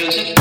music.